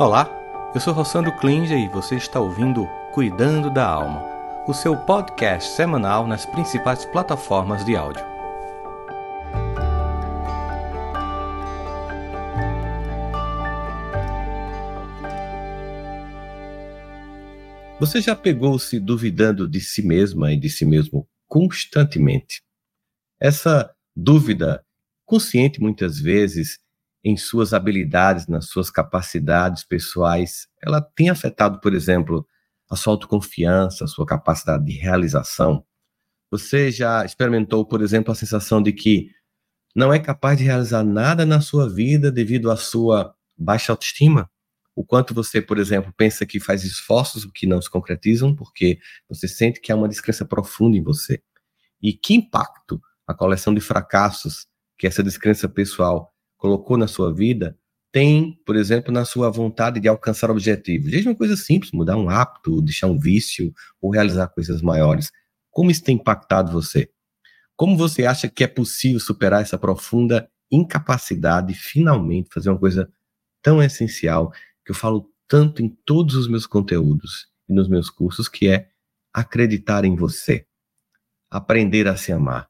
Olá, eu sou Rossandro Klinger e você está ouvindo Cuidando da Alma, o seu podcast semanal nas principais plataformas de áudio. Você já pegou-se duvidando de si mesma e de si mesmo constantemente? Essa dúvida, consciente muitas vezes, em suas habilidades, nas suas capacidades pessoais, ela tem afetado, por exemplo, a sua autoconfiança, a sua capacidade de realização. Você já experimentou, por exemplo, a sensação de que não é capaz de realizar nada na sua vida devido à sua baixa autoestima? O quanto você, por exemplo, pensa que faz esforços que não se concretizam porque você sente que há uma descrença profunda em você. E que impacto a coleção de fracassos que essa descrença pessoal colocou na sua vida tem, por exemplo, na sua vontade de alcançar objetivos. Desde uma coisa simples, mudar um hábito, deixar um vício ou realizar coisas maiores. Como isso tem impactado você? Como você acha que é possível superar essa profunda incapacidade de finalmente fazer uma coisa tão essencial que eu falo tanto em todos os meus conteúdos e nos meus cursos, que é acreditar em você, aprender a se amar.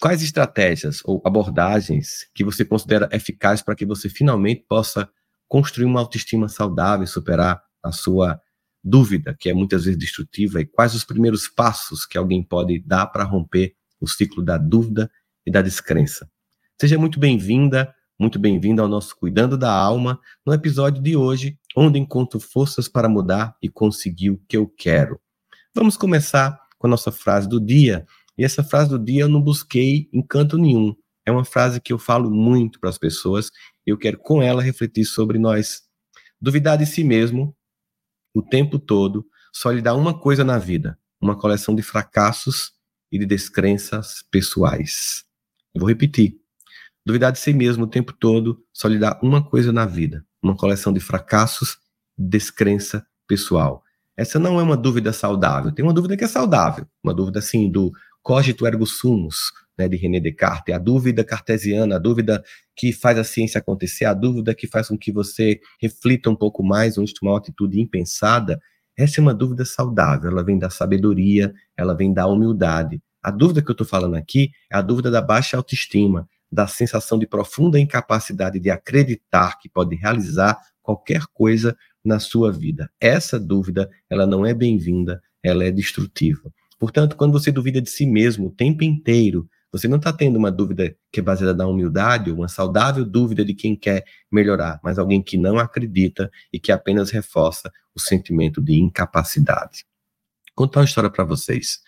Quais estratégias ou abordagens que você considera eficazes para que você finalmente possa construir uma autoestima saudável e superar a sua dúvida, que é muitas vezes destrutiva, e quais os primeiros passos que alguém pode dar para romper o ciclo da dúvida e da descrença? Seja muito bem-vinda, muito bem-vindo ao nosso Cuidando da Alma, no episódio de hoje, onde encontro forças para mudar e conseguir o que eu quero. Vamos começar com a nossa frase do dia, e essa frase do dia eu não busquei em canto nenhum. É uma frase que eu falo muito para as pessoas. Eu quero com ela refletir sobre nós. Duvidar de si mesmo o tempo todo só lhe dá uma coisa na vida: uma coleção de fracassos e de descrenças pessoais. Eu vou repetir. Duvidar de si mesmo o tempo todo só lhe dá uma coisa na vida: uma coleção de fracassos e descrença pessoal. Essa não é uma dúvida saudável. Tem uma dúvida que é saudável, uma dúvida assim do cogito ergo sumus, né, de René Descartes, a dúvida cartesiana, a dúvida que faz a ciência acontecer, a dúvida que faz com que você reflita um pouco mais, onde tomar uma atitude impensada, essa é uma dúvida saudável, ela vem da sabedoria, ela vem da humildade. A dúvida que eu estou falando aqui é a dúvida da baixa autoestima, da sensação de profunda incapacidade de acreditar que pode realizar qualquer coisa na sua vida. Essa dúvida, ela não é bem-vinda, ela é destrutiva. Portanto, quando você duvida de si mesmo o tempo inteiro, você não está tendo uma dúvida que é baseada na humildade, uma saudável dúvida de quem quer melhorar, mas alguém que não acredita e que apenas reforça o sentimento de incapacidade. Vou contar uma história para vocês.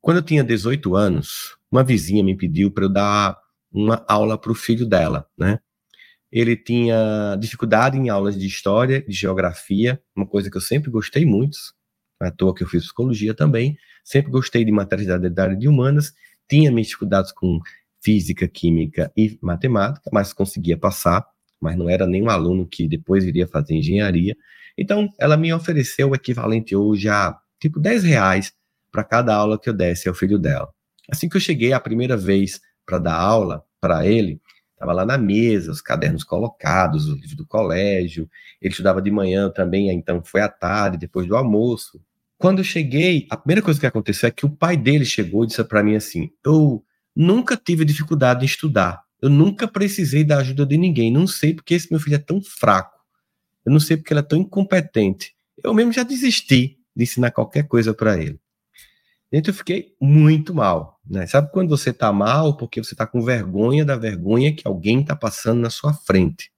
Quando eu tinha 18 anos, uma vizinha me pediu para eu dar uma aula para o filho dela, né? Ele tinha dificuldade em aulas de história, de geografia, uma coisa que eu sempre gostei muito, à toa que eu fiz psicologia também, sempre gostei de matérias da área de humanas, tinha minhas dificuldades com física, química e matemática, mas conseguia passar, mas não era nenhum aluno que depois iria fazer engenharia. Então, ela me ofereceu o equivalente hoje a tipo 10 reais para cada aula que eu desse ao filho dela. Assim que eu cheguei a primeira vez para dar aula para ele, estava lá na mesa, os cadernos colocados, os livros do colégio. Ele estudava de manhã também, então foi à tarde, depois do almoço. Quando eu cheguei, a primeira coisa que aconteceu é que o pai dele chegou e disse para mim assim: Eu nunca tive dificuldade em estudar. Eu nunca precisei da ajuda de ninguém. Não sei porque esse meu filho é tão fraco. Eu não sei porque ele é tão incompetente. Eu mesmo já desisti de ensinar qualquer coisa para ele. Então eu fiquei muito mal. Né? Sabe quando você está mal porque você está com vergonha da vergonha que alguém está passando na sua frente?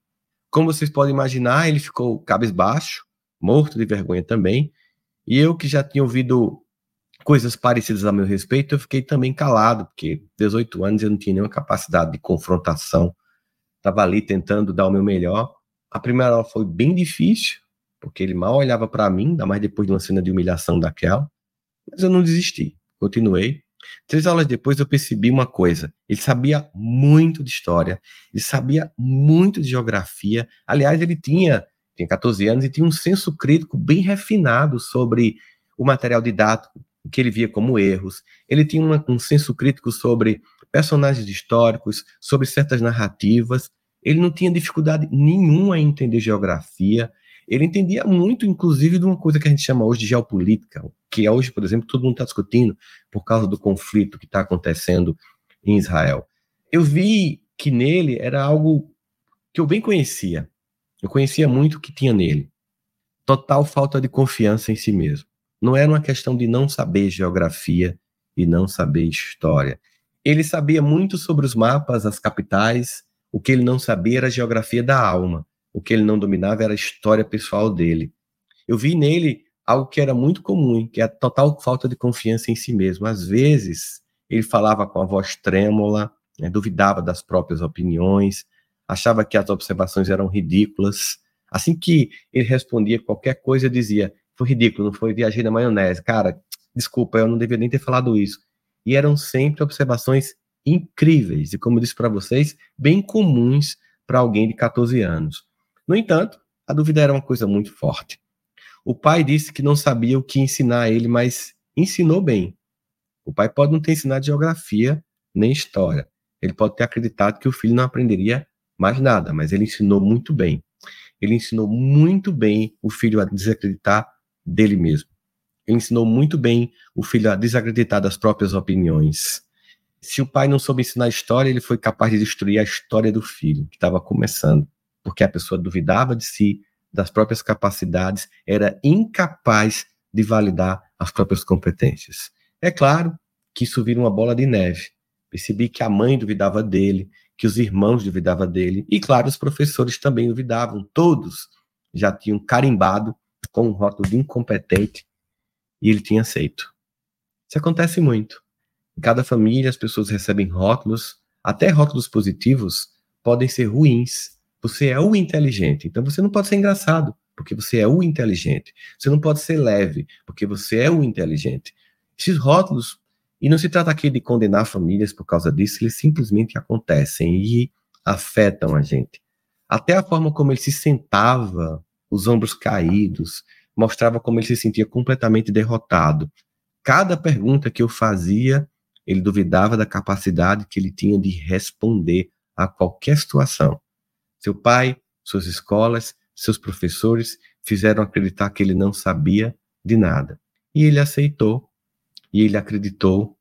Como vocês podem imaginar, ele ficou cabisbaixo, morto de vergonha também. E eu que já tinha ouvido coisas parecidas a meu respeito, eu fiquei também calado, porque 18 anos eu não tinha nenhuma capacidade de confrontação. Estava ali tentando dar o meu melhor. A primeira aula foi bem difícil, porque ele mal olhava para mim, ainda mais depois de uma cena de humilhação daquela. Mas eu não desisti, continuei. Três aulas depois eu percebi uma coisa: ele sabia muito de história, ele sabia muito de geografia. Aliás, ele tinha tinha 14 anos e tinha um senso crítico bem refinado sobre o material didático, que ele via como erros. Ele tinha uma, um senso crítico sobre personagens históricos, sobre certas narrativas. Ele não tinha dificuldade nenhuma em entender geografia. Ele entendia muito, inclusive, de uma coisa que a gente chama hoje de geopolítica, que é hoje, por exemplo, todo mundo está discutindo por causa do conflito que está acontecendo em Israel. Eu vi que nele era algo que eu bem conhecia. Eu conhecia muito o que tinha nele. Total falta de confiança em si mesmo. Não era uma questão de não saber geografia e não saber história. Ele sabia muito sobre os mapas, as capitais. O que ele não sabia era a geografia da alma. O que ele não dominava era a história pessoal dele. Eu vi nele algo que era muito comum, que é a total falta de confiança em si mesmo. Às vezes, ele falava com a voz trêmula, né, duvidava das próprias opiniões, achava que as observações eram ridículas. Assim que ele respondia qualquer coisa, dizia: Foi ridículo, não foi viajei na maionese. Cara, desculpa, eu não deveria nem ter falado isso. E eram sempre observações incríveis e, como eu disse para vocês, bem comuns para alguém de 14 anos. No entanto, a dúvida era uma coisa muito forte. O pai disse que não sabia o que ensinar a ele, mas ensinou bem. O pai pode não ter ensinado geografia nem história. Ele pode ter acreditado que o filho não aprenderia mais nada, mas ele ensinou muito bem. Ele ensinou muito bem o filho a desacreditar dele mesmo. Ele ensinou muito bem o filho a desacreditar das próprias opiniões. Se o pai não soube ensinar história, ele foi capaz de destruir a história do filho, que estava começando, porque a pessoa duvidava de si, das próprias capacidades, era incapaz de validar as próprias competências. É claro que isso vira uma bola de neve. Percebi que a mãe duvidava dele, que os irmãos duvidavam dele, e claro, os professores também duvidavam, todos já tinham carimbado com um rótulo de incompetente e ele tinha aceito. Isso acontece muito. Em cada família, as pessoas recebem rótulos, até rótulos positivos podem ser ruins. Você é o inteligente, então você não pode ser engraçado, porque você é o inteligente. Você não pode ser leve, porque você é o inteligente. Esses rótulos, e não se trata aqui de condenar famílias por causa disso, eles simplesmente acontecem e afetam a gente. Até a forma como ele se sentava, os ombros caídos, mostrava como ele se sentia completamente derrotado. Cada pergunta que eu fazia, ele duvidava da capacidade que ele tinha de responder a qualquer situação. Seu pai, suas escolas, seus professores fizeram acreditar que ele não sabia de nada. E ele aceitou, e ele acreditou,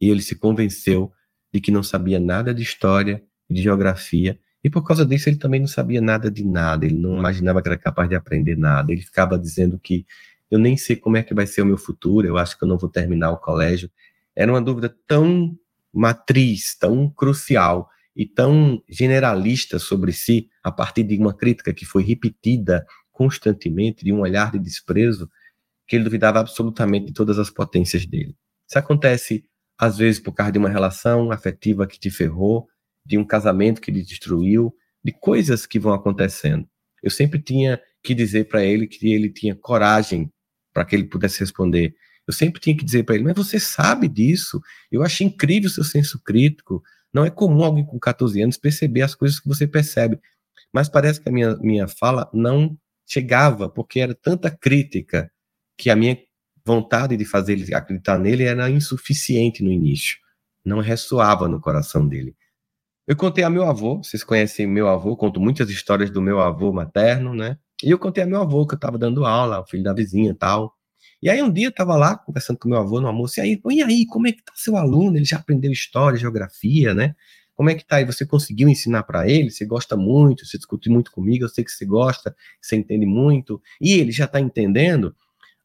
e ele se convenceu de que não sabia nada de história e de geografia e por causa disso, ele também não sabia nada de nada, ele não imaginava que era capaz de aprender nada. Ele ficava dizendo que eu nem sei como é que vai ser o meu futuro, eu acho que eu não vou terminar o colégio. Era uma dúvida tão matriz, tão crucial e tão generalista sobre si, a partir de uma crítica que foi repetida constantemente, de um olhar de desprezo, que ele duvidava absolutamente de todas as potências dele. Isso acontece, às vezes, por causa de uma relação afetiva que te ferrou, de um casamento que ele destruiu, de coisas que vão acontecendo. Eu sempre tinha que dizer para ele que ele tinha coragem para que ele pudesse responder. Eu sempre tinha que dizer para ele, mas você sabe disso. Eu achei incrível o seu senso crítico. Não é comum alguém com 14 anos perceber as coisas que você percebe. Mas parece que a minha, minha fala não chegava, porque era tanta crítica que a minha vontade de fazer ele acreditar nele era insuficiente no início. Não ressoava no coração dele. Eu contei a meu avô, vocês conhecem meu avô, conto muitas histórias do meu avô materno, né? E eu contei a meu avô que eu estava dando aula, o filho da vizinha tal. E aí um dia eu estava lá conversando com meu avô no almoço, e aí, e aí, como é que tá seu aluno? Ele já aprendeu história, geografia, né? Como é que tá aí? Você conseguiu ensinar para ele? Você gosta muito? Você discute muito comigo? Eu sei que você gosta, você entende muito. E ele já está entendendo?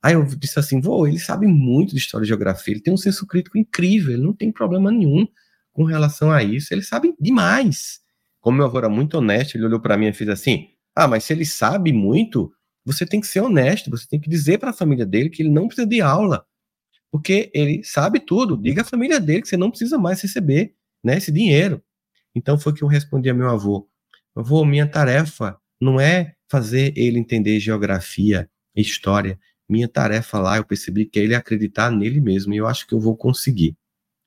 Aí eu disse assim, vô, ele sabe muito de história e geografia, ele tem um senso crítico incrível, ele não tem problema nenhum com relação a isso, eles sabem demais. Como meu avô era muito honesto, ele olhou para mim e fez assim: Ah, mas se ele sabe muito, você tem que ser honesto, você tem que dizer para a família dele que ele não precisa de aula, porque ele sabe tudo. Diga à família dele que você não precisa mais receber né, esse dinheiro. Então foi que eu respondi a meu avô: Avô, minha tarefa não é fazer ele entender geografia história. Minha tarefa lá, eu percebi que é ele acreditar nele mesmo, e eu acho que eu vou conseguir.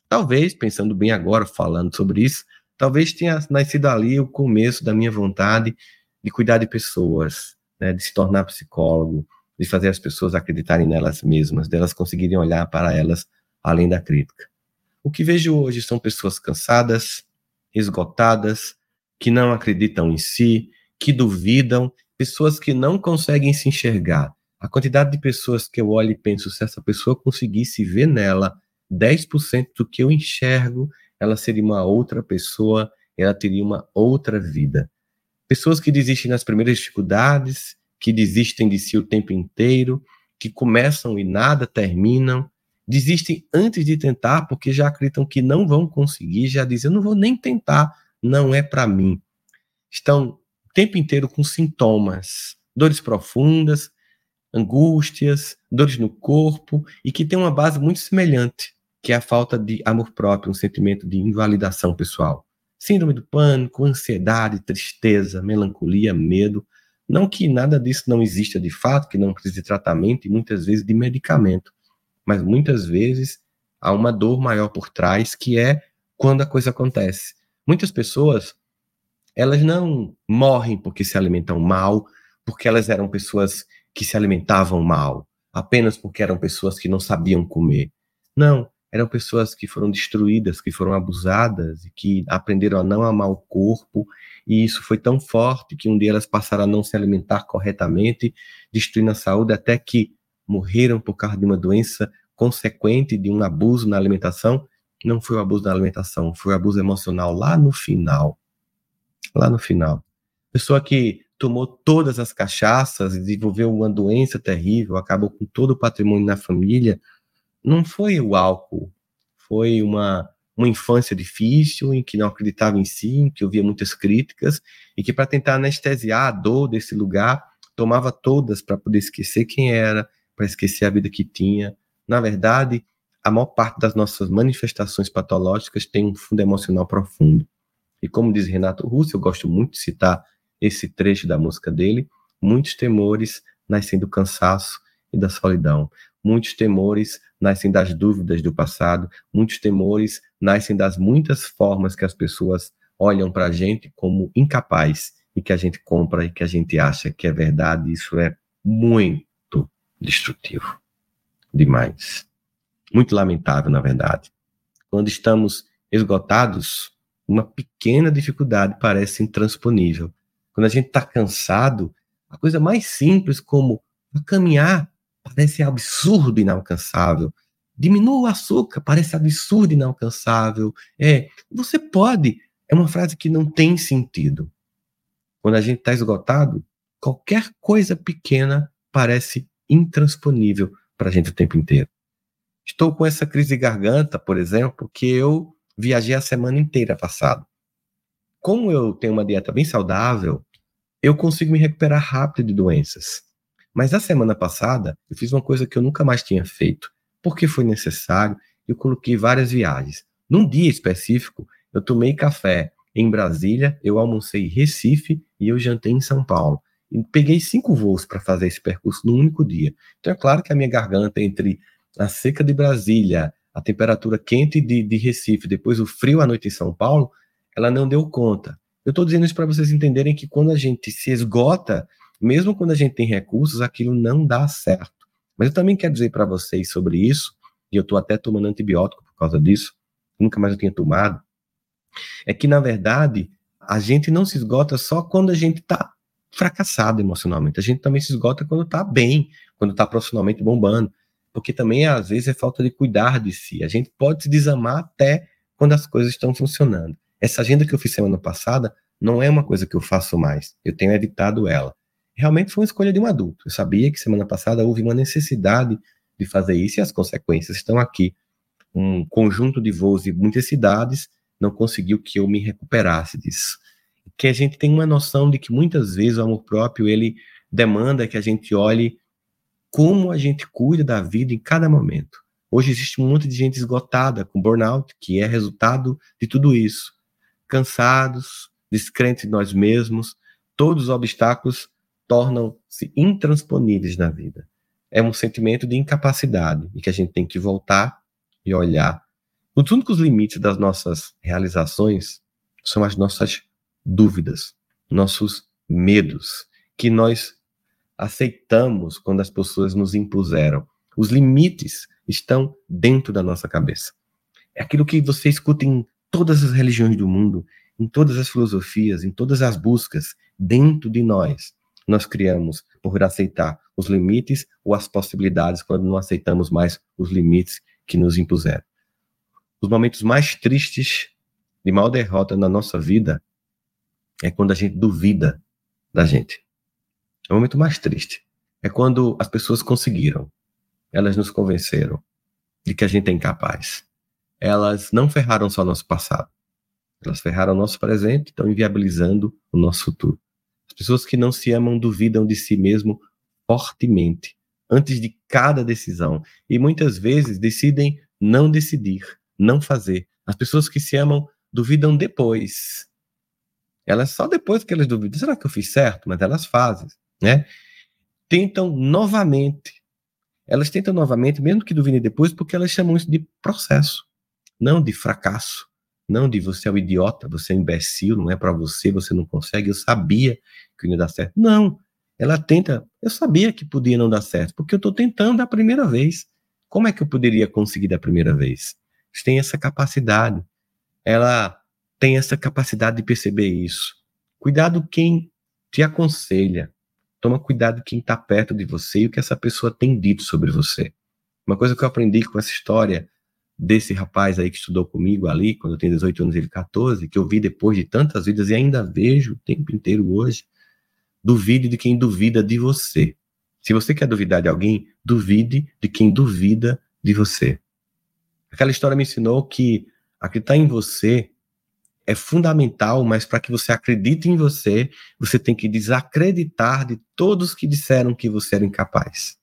Talvez, pensando bem agora, falando sobre isso, talvez tenha nascido ali o começo da minha vontade de cuidar de pessoas, né, de se tornar psicólogo, de fazer as pessoas acreditarem nelas mesmas, delas conseguirem olhar para elas além da crítica. O que vejo hoje são pessoas cansadas, esgotadas, que não acreditam em si, que duvidam, pessoas que não conseguem se enxergar. A quantidade de pessoas que eu olho e penso, se essa pessoa conseguisse ver nela 10% do que eu enxergo, ela seria uma outra pessoa, ela teria uma outra vida. Pessoas que desistem nas primeiras dificuldades, que desistem de si o tempo inteiro, que começam e nada terminam, desistem antes de tentar porque já acreditam que não vão conseguir, já dizem, eu não vou nem tentar, não é para mim. Estão o tempo inteiro com sintomas, dores profundas, angústias, dores no corpo e que tem uma base muito semelhante, que é a falta de amor próprio, um sentimento de invalidação pessoal. Síndrome do pânico, ansiedade, tristeza, melancolia, medo. Não que nada disso não exista de fato, que não precise de tratamento e muitas vezes de medicamento, mas muitas vezes há uma dor maior por trás, que é quando a coisa acontece. Muitas pessoas, elas não morrem porque se alimentam mal, porque elas eram pessoas que se alimentavam mal, apenas porque eram pessoas que não sabiam comer. Não, eram pessoas que foram destruídas, que foram abusadas e que aprenderam a não amar o corpo, e isso foi tão forte que um dia elas passaram a não se alimentar corretamente, destruindo a saúde até que morreram por causa de uma doença consequente de um abuso na alimentação, não foi o abuso na alimentação, foi o abuso emocional lá no final. Lá no final. Pessoa que tomou todas as cachaças desenvolveu uma doença terrível, acabou com todo o patrimônio na família, não foi o álcool, foi uma, uma infância difícil, em que não acreditava em si, em que ouvia muitas críticas, e que para tentar anestesiar a dor desse lugar, tomava todas para poder esquecer quem era, para esquecer a vida que tinha. Na verdade, a maior parte das nossas manifestações patológicas tem um fundo emocional profundo. E como diz Renato Russo, eu gosto muito de citar esse trecho da música dele, muitos temores nascem do cansaço e da solidão. Muitos temores nascem das dúvidas do passado, muitos temores nascem das muitas formas que as pessoas olham para a gente como incapaz e que a gente compra e que a gente acha que é verdade. Isso é muito destrutivo. Demais. Muito lamentável, na verdade. Quando estamos esgotados, uma pequena dificuldade parece intransponível. Quando a gente está cansado, a coisa mais simples como caminhar parece absurdo e inalcançável. Diminua o açúcar, parece absurdo e inalcançável. É, você pode. É uma frase que não tem sentido. Quando a gente está esgotado, qualquer coisa pequena parece intransponível para a gente o tempo inteiro. Estou com essa crise de garganta, por exemplo, que eu viajei a semana inteira passada. Como eu tenho uma dieta bem saudável, eu consigo me recuperar rápido de doenças. Mas a semana passada, eu fiz uma coisa que eu nunca mais tinha feito, porque foi necessário, eu coloquei várias viagens. Num dia específico, eu tomei café em Brasília, eu almocei em Recife e eu jantei em São Paulo. E peguei cinco voos para fazer esse percurso num único dia. Então é claro que a minha garganta entre a seca de Brasília, a temperatura quente de, de Recife, depois o frio à noite em São Paulo, ela não deu conta. Eu estou dizendo isso para vocês entenderem que quando a gente se esgota, mesmo quando a gente tem recursos, aquilo não dá certo. Mas eu também quero dizer para vocês sobre isso, e eu estou até tomando antibiótico por causa disso, nunca mais eu tinha tomado, é que, na verdade, a gente não se esgota só quando a gente está fracassado emocionalmente. A gente também se esgota quando está bem, quando está profissionalmente bombando. Porque também, às vezes, é falta de cuidar de si. A gente pode se desamar até quando as coisas estão funcionando. Essa agenda que eu fiz semana passada não é uma coisa que eu faço mais. Eu tenho evitado ela. Realmente foi uma escolha de um adulto. Eu sabia que semana passada houve uma necessidade de fazer isso e as consequências estão aqui. Um conjunto de voos de muitas cidades não conseguiu que eu me recuperasse disso. Que a gente tem uma noção de que muitas vezes o amor próprio ele demanda que a gente olhe como a gente cuida da vida em cada momento. Hoje existe um monte de gente esgotada com burnout, que é resultado de tudo isso. Cansados, descrentes de nós mesmos, todos os obstáculos tornam-se intransponíveis na vida. É um sentimento de incapacidade e que a gente tem que voltar e olhar. Os únicos limites das nossas realizações são as nossas dúvidas, nossos medos, que nós aceitamos quando as pessoas nos impuseram. Os limites estão dentro da nossa cabeça. É aquilo que você escuta em todas as religiões do mundo em todas as filosofias, em todas as buscas, dentro de nós, nós criamos por aceitar os limites ou as possibilidades quando não aceitamos mais os limites que nos impuseram. Os momentos mais tristes de maior derrota na nossa vida é quando a gente duvida da gente. É o momento mais triste. É quando as pessoas conseguiram. Elas nos convenceram de que a gente é incapaz. Elas não ferraram só nosso passado. Elas ferraram nosso presente, estão inviabilizando o nosso futuro. As pessoas que não se amam duvidam de si mesmo fortemente antes de cada decisão e muitas vezes decidem não decidir, não fazer. As pessoas que se amam duvidam depois. Elas só depois que elas duvidam, será que eu fiz certo? Mas elas fazem, né? Tentam novamente. Elas tentam novamente, mesmo que duvidem depois, porque elas chamam isso de processo, não de fracasso, não de você é um idiota, você é um imbecil, não é para você, você não consegue. Eu sabia que não ia dar certo. Não, ela tenta, eu sabia que podia não dar certo, porque eu estou tentando da primeira vez. Como é que eu poderia conseguir da primeira vez? Você tem essa capacidade. Ela tem essa capacidade de perceber isso. Cuidado quem te aconselha. Toma cuidado quem está perto de você e o que essa pessoa tem dito sobre você. Uma coisa que eu aprendi com essa história desse rapaz aí que estudou comigo ali, quando eu tenho 18 anos, ele 14, que eu vi depois de tantas vidas e ainda vejo o tempo inteiro hoje, Duvide de quem duvida de você. Se você quer duvidar de alguém, duvide de quem duvida de você. Aquela história me ensinou que acreditar em você é fundamental, mas para que você acredite em você, você tem que desacreditar de todos que disseram que você era incapaz.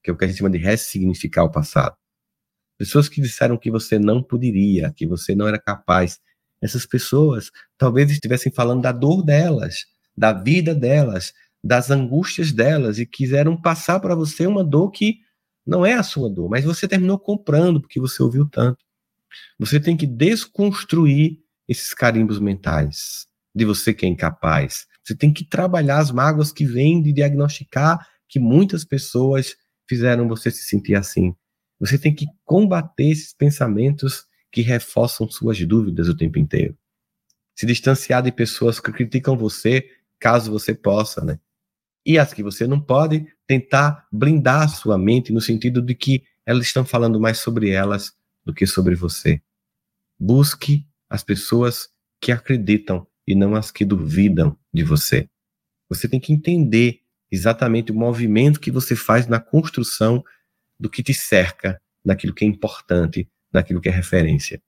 Que é o que a gente chama de ressignificar o passado. Pessoas que disseram que você não poderia, que você não era capaz. Essas pessoas talvez estivessem falando da dor delas, da vida delas, das angústias delas e quiseram passar para você uma dor que não é a sua dor, mas você terminou comprando porque você ouviu tanto. Você tem que desconstruir esses carimbos mentais de você que é incapaz. Você tem que trabalhar as mágoas que vêm de diagnosticar que muitas pessoas fizeram você se sentir assim. Você tem que combater esses pensamentos que reforçam suas dúvidas o tempo inteiro. Se distanciar de pessoas que criticam você caso você possa, né? E as que você não pode, tentar blindar a sua mente no sentido de que elas estão falando mais sobre elas do que sobre você. Busque as pessoas que acreditam e não as que duvidam de você. Você tem que entender exatamente o movimento que você faz na construção do que te cerca, daquilo que é importante, daquilo que é referência.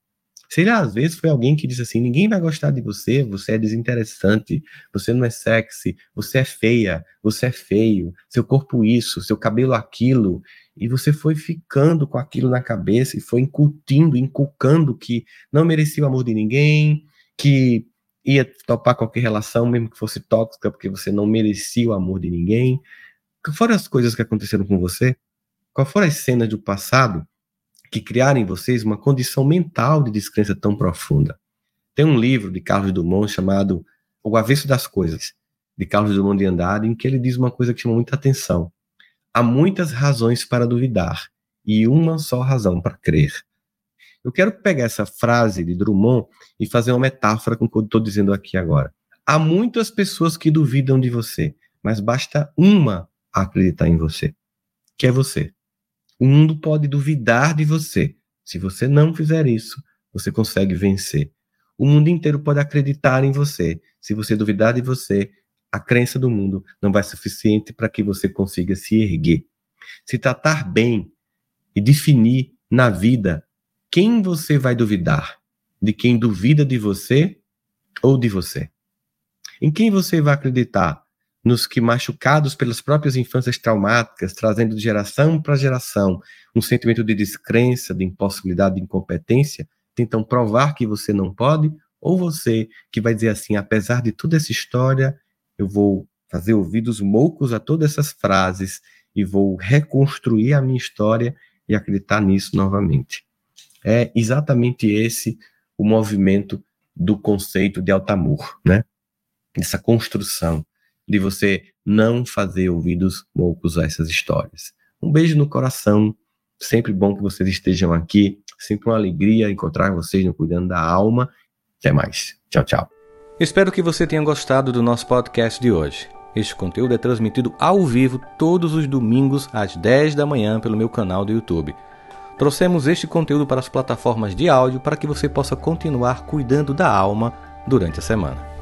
Sei lá, às vezes foi alguém que disse assim: ninguém vai gostar de você, você é desinteressante, você não é sexy, você é feia, você é feio, seu corpo isso, seu cabelo aquilo. E você foi ficando com aquilo na cabeça e foi incutindo, inculcando que não merecia o amor de ninguém, que ia topar qualquer relação, mesmo que fosse tóxica, porque você não merecia o amor de ninguém. Foram as coisas que aconteceram com você? Quais foram as cenas do passado que criaram em vocês uma condição mental de descrença tão profunda. Tem um livro de Carlos Drummond chamado O Avesso das Coisas, de Carlos Drummond de Andrade, em que ele diz uma coisa que chama muita atenção. Há muitas razões para duvidar e uma só razão para crer. Eu quero pegar essa frase de Drummond e fazer uma metáfora com o que eu estou dizendo aqui agora. Há muitas pessoas que duvidam de você, mas basta uma acreditar em você, que é você. O mundo pode duvidar de você. Se você não fizer isso, você consegue vencer. O mundo inteiro pode acreditar em você. Se você duvidar de você, a crença do mundo não vai ser suficiente para que você consiga se erguer. Se tratar bem e definir na vida quem você vai duvidar, de quem duvida de você ou de você. Em quem você vai acreditar? Nos que, machucados pelas próprias infâncias traumáticas, trazendo de geração para geração um sentimento de descrença, de impossibilidade, de incompetência, tentam provar que você não pode, ou você que vai dizer assim: apesar de toda essa história, eu vou fazer ouvidos moucos a todas essas frases e vou reconstruir a minha história e acreditar nisso novamente. É exatamente esse o movimento do conceito de Altamur, né? Essa construção de você não fazer ouvidos moucos a essas histórias. Um beijo no coração, sempre bom que vocês estejam aqui, sempre uma alegria encontrar vocês no Cuidando da Alma. Até mais. Tchau, tchau. Espero que você tenha gostado do nosso podcast de hoje. Este conteúdo é transmitido ao vivo todos os domingos às 10 da manhã pelo meu canal do YouTube. Trouxemos este conteúdo para as plataformas de áudio para que você possa continuar cuidando da alma durante a semana.